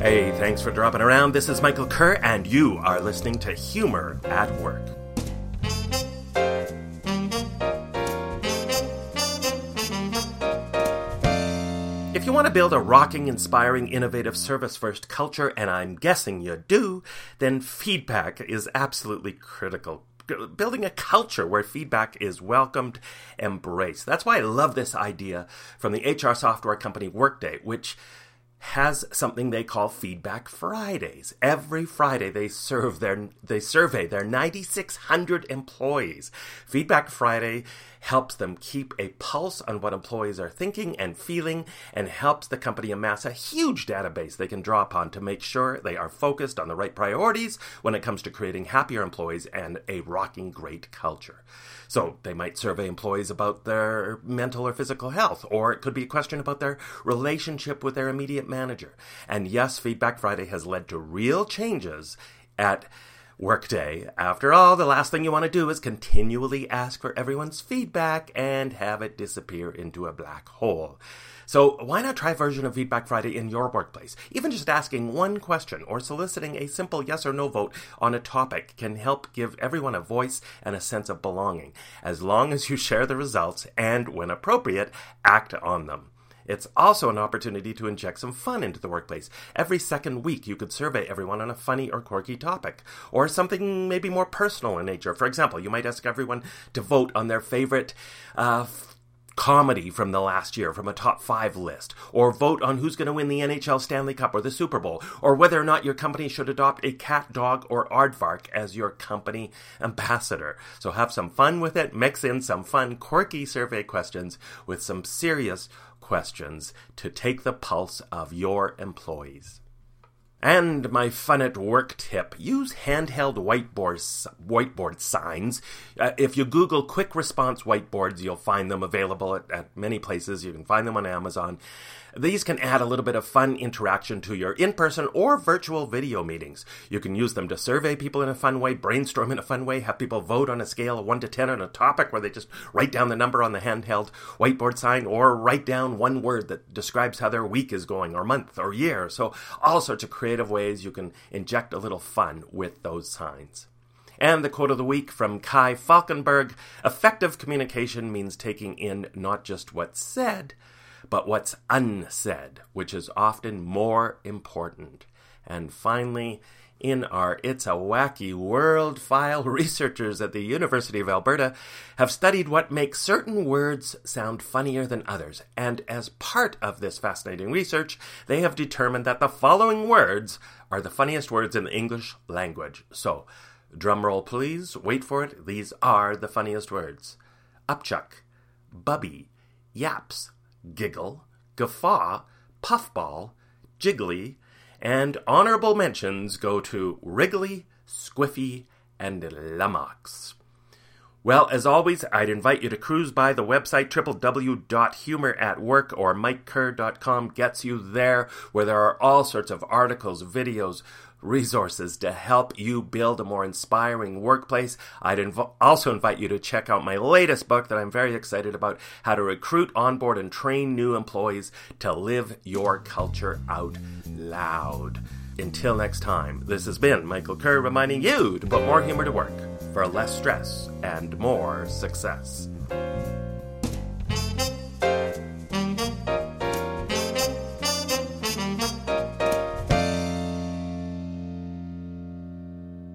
Hey, thanks for dropping around. This is Michael Kerr, and you are listening to Humor at Work. If you want to build a rocking, inspiring, innovative service first culture, and I'm guessing you do, then feedback is absolutely critical building a culture where feedback is welcomed, embraced. That's why I love this idea from the HR software company Workday, which has something they call Feedback Fridays. Every Friday they serve their they survey their 9600 employees. Feedback Friday helps them keep a pulse on what employees are thinking and feeling and helps the company amass a huge database they can draw upon to make sure they are focused on the right priorities when it comes to creating happier employees and a rocking great culture. So they might survey employees about their mental or physical health, or it could be a question about their relationship with their immediate manager. And yes, Feedback Friday has led to real changes at Workday. After all, the last thing you want to do is continually ask for everyone's feedback and have it disappear into a black hole. So why not try a version of Feedback Friday in your workplace? Even just asking one question or soliciting a simple yes or no vote on a topic can help give everyone a voice and a sense of belonging, as long as you share the results and, when appropriate, act on them. It's also an opportunity to inject some fun into the workplace. Every second week, you could survey everyone on a funny or quirky topic, or something maybe more personal in nature. For example, you might ask everyone to vote on their favorite uh, comedy from the last year from a top five list, or vote on who's going to win the NHL Stanley Cup or the Super Bowl, or whether or not your company should adopt a cat, dog, or aardvark as your company ambassador. So have some fun with it, mix in some fun, quirky survey questions with some serious questions to take the pulse of your employees. And my fun at work tip use handheld whiteboards, whiteboard signs. Uh, if you Google quick response whiteboards, you'll find them available at, at many places. You can find them on Amazon. These can add a little bit of fun interaction to your in person or virtual video meetings. You can use them to survey people in a fun way, brainstorm in a fun way, have people vote on a scale of 1 to 10 on a topic where they just write down the number on the handheld whiteboard sign or write down one word that describes how their week is going or month or year. So, all sorts of creative ways you can inject a little fun with those signs. And the quote of the week from Kai Falkenberg effective communication means taking in not just what's said, but what's unsaid, which is often more important. And finally, in our It's a Wacky World file, researchers at the University of Alberta have studied what makes certain words sound funnier than others. And as part of this fascinating research, they have determined that the following words are the funniest words in the English language. So, drumroll please, wait for it. These are the funniest words. Upchuck, bubby, yaps, giggle, guffaw, puffball, jiggly, and honorable mentions go to Wriggly, Squiffy, and Lummox. Well, as always, I'd invite you to cruise by the website www.humoratwork or mikekerr.com gets you there, where there are all sorts of articles, videos, resources to help you build a more inspiring workplace. I'd inv- also invite you to check out my latest book that I'm very excited about How to Recruit, Onboard, and Train New Employees to Live Your Culture Out Loud. Until next time, this has been Michael Kerr reminding you to put more humor to work for less stress and more success.